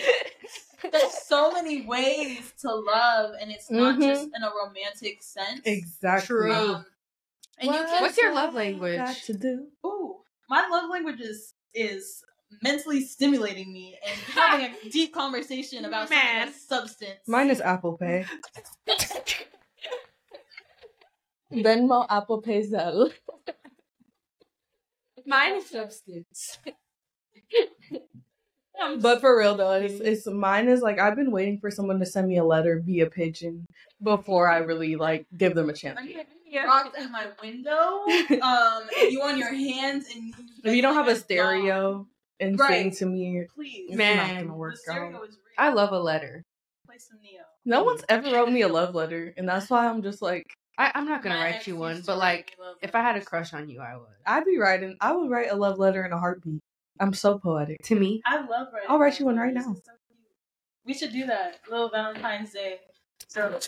S3: there's so many ways to love and it's not
S2: Mhm.
S3: just in a romantic sense.
S2: exactly.
S1: True.
S3: Um, and you can
S1: What's your love language?
S2: Got to do.
S3: Ooh, my love language is is mentally stimulating me and having a deep conversation about
S1: Man.
S3: substance.
S2: Mine is Apple Pay. Venmo, Apple Pay, Zelle.
S1: Mine is substance.
S2: But for real though, it's, it's mine is like I've been waiting for someone to send me a letter via pigeon before I really like give them a chance.
S3: Are you rocked at my window? Um, you on your hands and
S2: If you don't have a
S3: like dog.
S2: stereo and
S3: Right.
S2: sing to me,
S3: please,
S2: it's
S1: Man.
S2: not gonna work, girl.
S1: I love a letter.
S3: Play some Ne-Yo.
S2: No one's ever wrote me a love letter, and that's why I'm just like
S1: I, I'm not gonna
S3: My
S1: write you one, but like if I had a crush on you, I would.
S2: I'd be writing. I would write a love letter in a heartbeat. I'm so poetic.
S1: To me,
S3: I love writing.
S2: I'll write you one right now.
S3: It's so cute. We should do that. Little Valentine's Day. So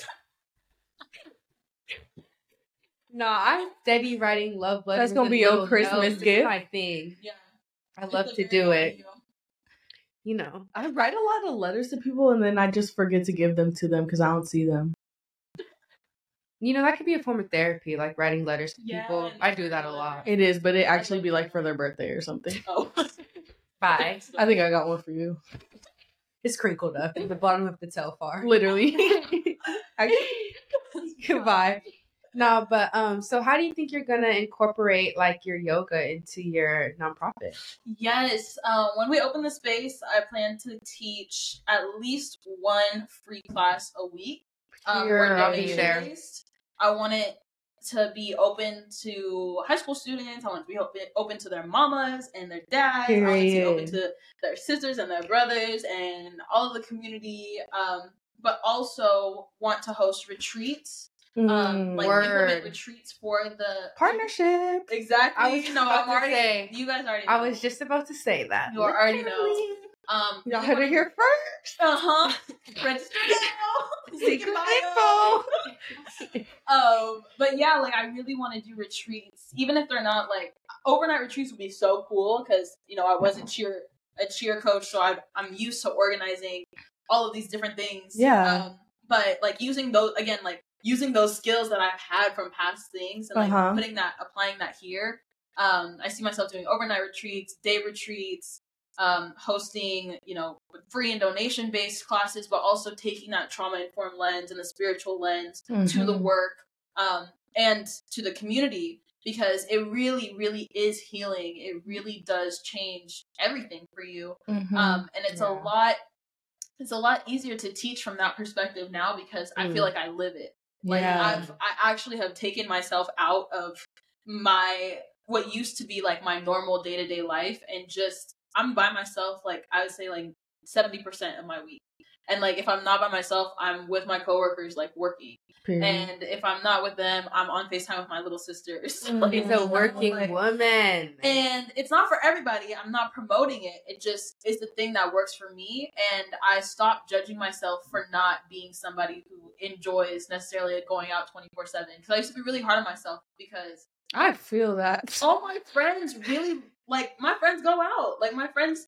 S1: no, I'm steady writing love letters.
S2: That's gonna be your Christmas
S1: notes.
S2: Gift.
S1: my thing.
S3: yeah,
S1: I love to do it.
S3: deal.
S1: You know,
S2: I write a lot of letters to people, and then I just forget to give them to them because I don't see them.
S1: you know that could be a form of therapy, like writing letters to
S3: Yeah,
S1: people. I do that a lot.
S2: It is, but it actually be like for their birthday or something.
S3: Oh.
S1: Bye.
S2: I think I got one for you.
S1: It's crinkled up at the bottom of the telfar.
S2: Literally. actually,
S1: Goodbye. No, but um, so how do you think you're gonna incorporate like your yoga into your nonprofit?
S3: Yes. Um, when we open the space, I plan to teach at least one free class a week. Um,
S1: Here,
S3: we're
S1: I'll be
S3: donation
S1: there.
S3: based. I want it to be open to high school students. I want to be open, open to their mamas and their dads. I want to be open to their sisters and their brothers and all of the community. Um, but also want to host retreats, um,
S2: Mm,
S3: like implement retreats for the
S2: partnership.
S3: Exactly.
S1: I was
S3: no,
S1: about
S3: I'm already.
S1: say-
S3: you guys already.
S1: I was just about to say that.
S3: You already know. Um,
S2: Y'all heard it here first.
S3: Uh huh. Register now.
S2: Secret info.
S3: Um, but yeah, like I really want to do retreats, even if they're not like overnight retreats would be so cool because you know I was a cheer a cheer coach, so I, I'm used to organizing all of these different things.
S2: Yeah.
S3: Um, but like using those again, like using those skills that I've had from past things and like
S2: Uh-huh.
S3: putting that, applying that here. Um, I see myself doing overnight retreats, day retreats, um, hosting, you know, free and donation based classes, but also taking that trauma informed lens and the spiritual lens to the
S2: Mhm.
S3: work um, and to the community because it really, really is healing. It really does change everything for you.
S2: Mhm.
S3: Um, and it's a lot. It's a lot easier to teach from that perspective now because I feel
S1: Mm.
S3: like I live it. Like
S2: yeah.
S3: I've I actually have taken myself out of my what used to be like my normal day to day life and just I'm by myself like I would say like seventy percent of my week. And like if I'm not by myself, I'm with my coworkers like working.
S2: Period.
S3: And if I'm not with them, I'm on FaceTime with my little sisters.
S2: Mhm.
S3: Like,
S1: It's a working
S3: like-
S1: woman.
S3: and it's not for everybody. I'm not promoting it. It just is the thing that works for me. And I stopped judging myself for not being somebody who enjoys necessarily going out 24 7. Because I used to be really hard on myself because
S2: I feel that.
S3: all my friends really, like, my friends go out. Like, my friends,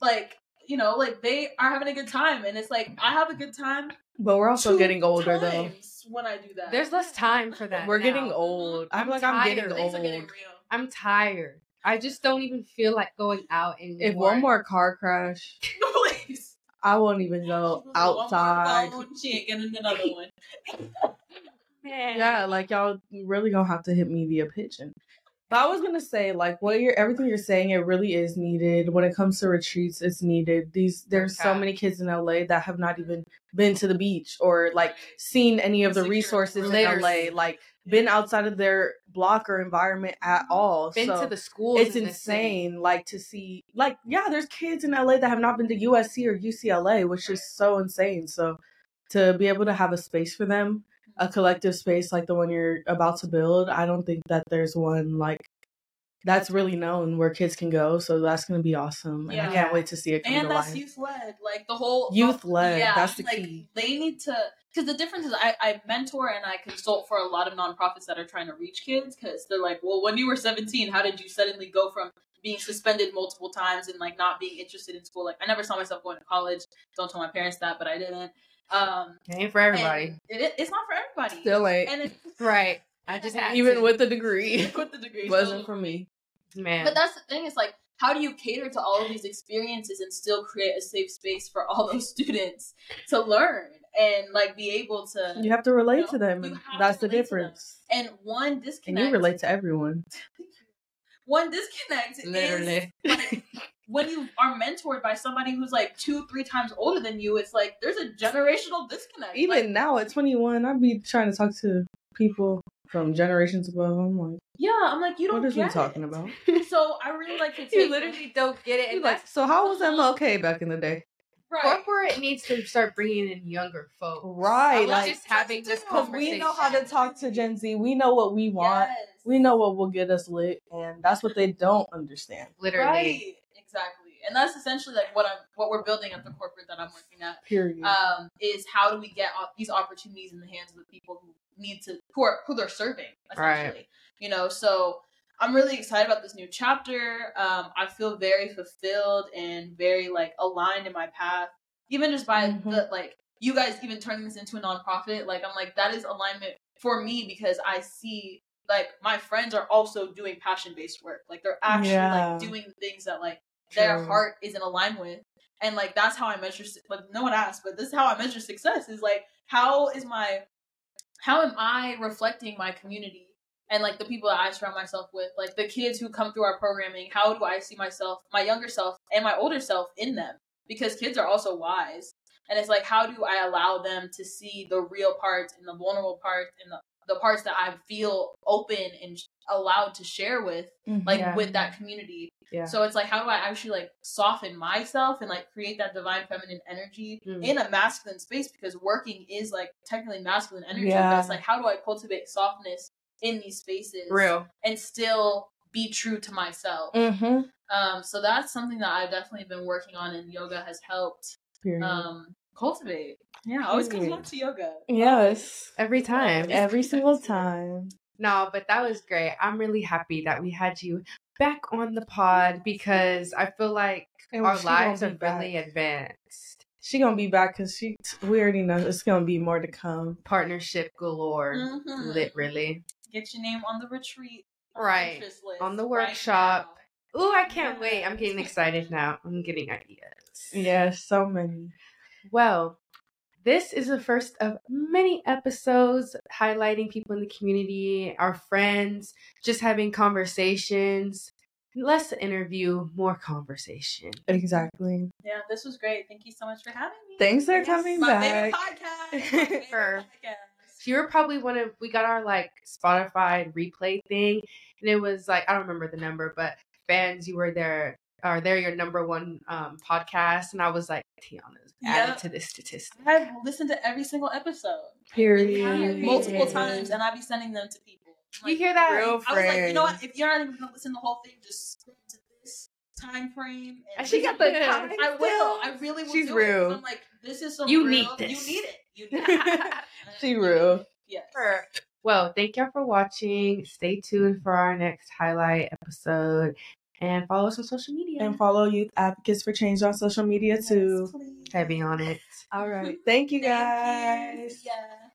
S3: like, you know, like they are having a good time. And it's like, I have a good time.
S2: But we're also
S3: two
S2: getting older though.
S3: When I do that,
S1: There's less time for that.
S2: We're
S1: now.
S2: getting old. I
S1: I'm
S2: feel like I'm getting
S3: things
S2: old.
S3: getting real.
S1: I'm tired. I just don't even feel like going out anymore.
S2: If one more car crash,
S3: Please.
S2: I won't even go
S3: One more
S2: outside.
S3: phone, She ain't getting another one.
S2: Yeah, like y'all really gonna have to hit me via pigeon. But I was gonna say, like, what you're everything you're saying, it really is needed. When it comes to retreats, it's needed. These there's so many kids in LA that have not even been to the beach or like seen any of the
S3: Secure
S2: resources in. LA, like been outside of their block or environment at mm-hmm. all.
S1: Been
S2: so
S1: to the schools.
S2: it's
S1: in
S2: insane, like to see, like, yeah, there's kids in LA that have not been to USC or UCLA, which is so insane. So to be able to have a space for them, a collective space like the one you're about to build, I don't think that there's one like that's really known where kids can go. So that's gonna be awesome, and I can't wait to see it come
S3: and
S2: to
S3: that's youth led like the whole
S2: Youth led,
S3: yeah,
S2: that's the
S3: like,
S2: key.
S3: they need to because the difference is I, I mentor and i consult for a lot of nonprofits that are trying to reach kids because they're like well when you were 17 how did you suddenly go from being suspended multiple times and like not being interested in school like i never saw myself going to college don't tell my parents that but i didn't um
S1: It ain't for everybody.
S3: it, it's not for everybody
S2: Still ain't.
S3: and it's
S1: Right. I just
S2: Even
S1: to.
S2: with the degree,
S3: with the degree
S2: wasn't
S3: so-
S2: for me.
S1: man.
S3: But that's the thing is like, how do you cater to all of these experiences and still create a safe space for all those students to learn and like be able to?
S2: You have to relate
S3: No,
S2: to them,
S3: you
S2: that's the
S3: relate to them.
S2: difference.
S3: And one disconnect.
S2: And you relate to everyone.
S3: One disconnect
S1: Literally.
S3: is like when you are mentored by somebody who's like two, three times older than you. It's like there's a generational disconnect.
S2: Even
S3: Like,
S2: now at 21, I'd be trying to talk to people from generations above. I'm like,
S3: yeah, I'm like you don't.
S2: what is we
S3: get
S2: talking about?
S3: So I really like to take
S1: you literally don't get it. And
S2: like, so how was MLK back in the day?
S3: right.
S1: corporate needs to start bringing in younger folks.
S2: Right,
S1: Not
S2: like-
S1: just having this
S3: Because
S2: Because we know how to talk to Gen Z. We know what we want.
S3: Yes.
S2: We know what will get us lit, and that's what they don't understand.
S1: Literally.
S3: Right. Exactly. And that's essentially like what I'm what we're building at the corporate that I'm working at.
S2: Period.
S3: Um, is how do we get these opportunities in the hands of the people who need to who are who they're serving essentially. You know, so I'm really excited about this new chapter. Um, I feel very fulfilled and very like aligned in my path. Even just by
S2: Mhm.
S3: the like you guys even turning this into a nonprofit, like I'm like that is alignment for me because I see like my friends are also doing passion based work. Like they're actually
S2: Yeah.
S3: like doing things that like their heart is in alignment with. And like that's how I measure su- like no one asked, but this is how I measure success is like how is my how am I reflecting my community and like the people that I surround myself with, like the kids who come through our programming, how do I see myself, my younger self and my older self in them? Because kids are also wise. And it's like how do I allow them to see the real parts and the vulnerable parts and the, the parts that I feel open and allowed to share with mm-hmm. like
S1: Yeah.
S3: with that community.
S1: Yeah.
S3: So it's like how do I actually like soften myself and like create that divine feminine energy
S1: Mm.
S3: in a masculine space because working is like technically masculine energy. But
S2: Yeah.
S3: it's like how do I cultivate softness in these spaces
S1: Real.
S3: and still be true to myself.
S2: mm-hmm.
S3: Um so that's something that I've definitely been working on and yoga has helped
S2: Period.
S3: um cultivate. Yeah, always comes
S2: Period.
S3: back to yoga.
S2: yes.
S1: Every time.
S2: Every single time.
S1: No, but that was great. I'm really happy that we had you back on the pod because I feel like
S2: And
S1: our lives
S2: be
S1: are
S2: back.
S1: really advanced.
S2: She gonna be back because she. We already know it's gonna be more to come.
S1: Partnership galore.
S3: Mhm.
S1: Literally.
S3: Get your name on the retreat.
S1: Right.
S3: list
S1: On the workshop.
S3: now.
S1: Ooh, I can't wait. I'm getting excited now. I'm getting ideas.
S2: Yeah, so many.
S1: Well, this is the first of many episodes highlighting people in the community, our friends, just having conversations. Less interview, more conversation.
S2: Exactly.
S3: Yeah, this was great. Thank you so much for having me.
S2: Thanks for
S1: Yes.
S2: coming
S3: My
S2: back.
S3: favorite podcast.
S1: For- you were probably one of we got our like Spotify replay thing, and it was like I don't remember the number, but fans, you were there. Are there your number one um, podcast? And I was like, Tiana's added
S3: Yep.
S1: to this statistic.
S3: I've listened to every single episode
S2: Period.
S3: multiple
S1: Yeah.
S3: times, and I be sending them to people. I'm
S1: You hear that?
S2: Real
S3: I was like, you know what? If you're not even gonna listen to the whole thing, just skip to this time frame.
S1: And she got the
S3: listen
S1: time
S3: I will. I really will.
S2: She's
S3: do it, 'cause
S2: real.
S3: I'm like, this is some
S1: You
S3: real-
S1: need this.
S3: You need it. You need it.
S2: She real.
S3: Yes.
S1: Well, thank y'all for watching. Stay tuned for our next highlight episode and follow us on social media.
S2: And follow Youth Advocates for Change on social media too.
S3: Please.
S1: Heavy on it.
S2: All right. Thank you
S3: Thank
S2: guys.
S3: you. Yeah.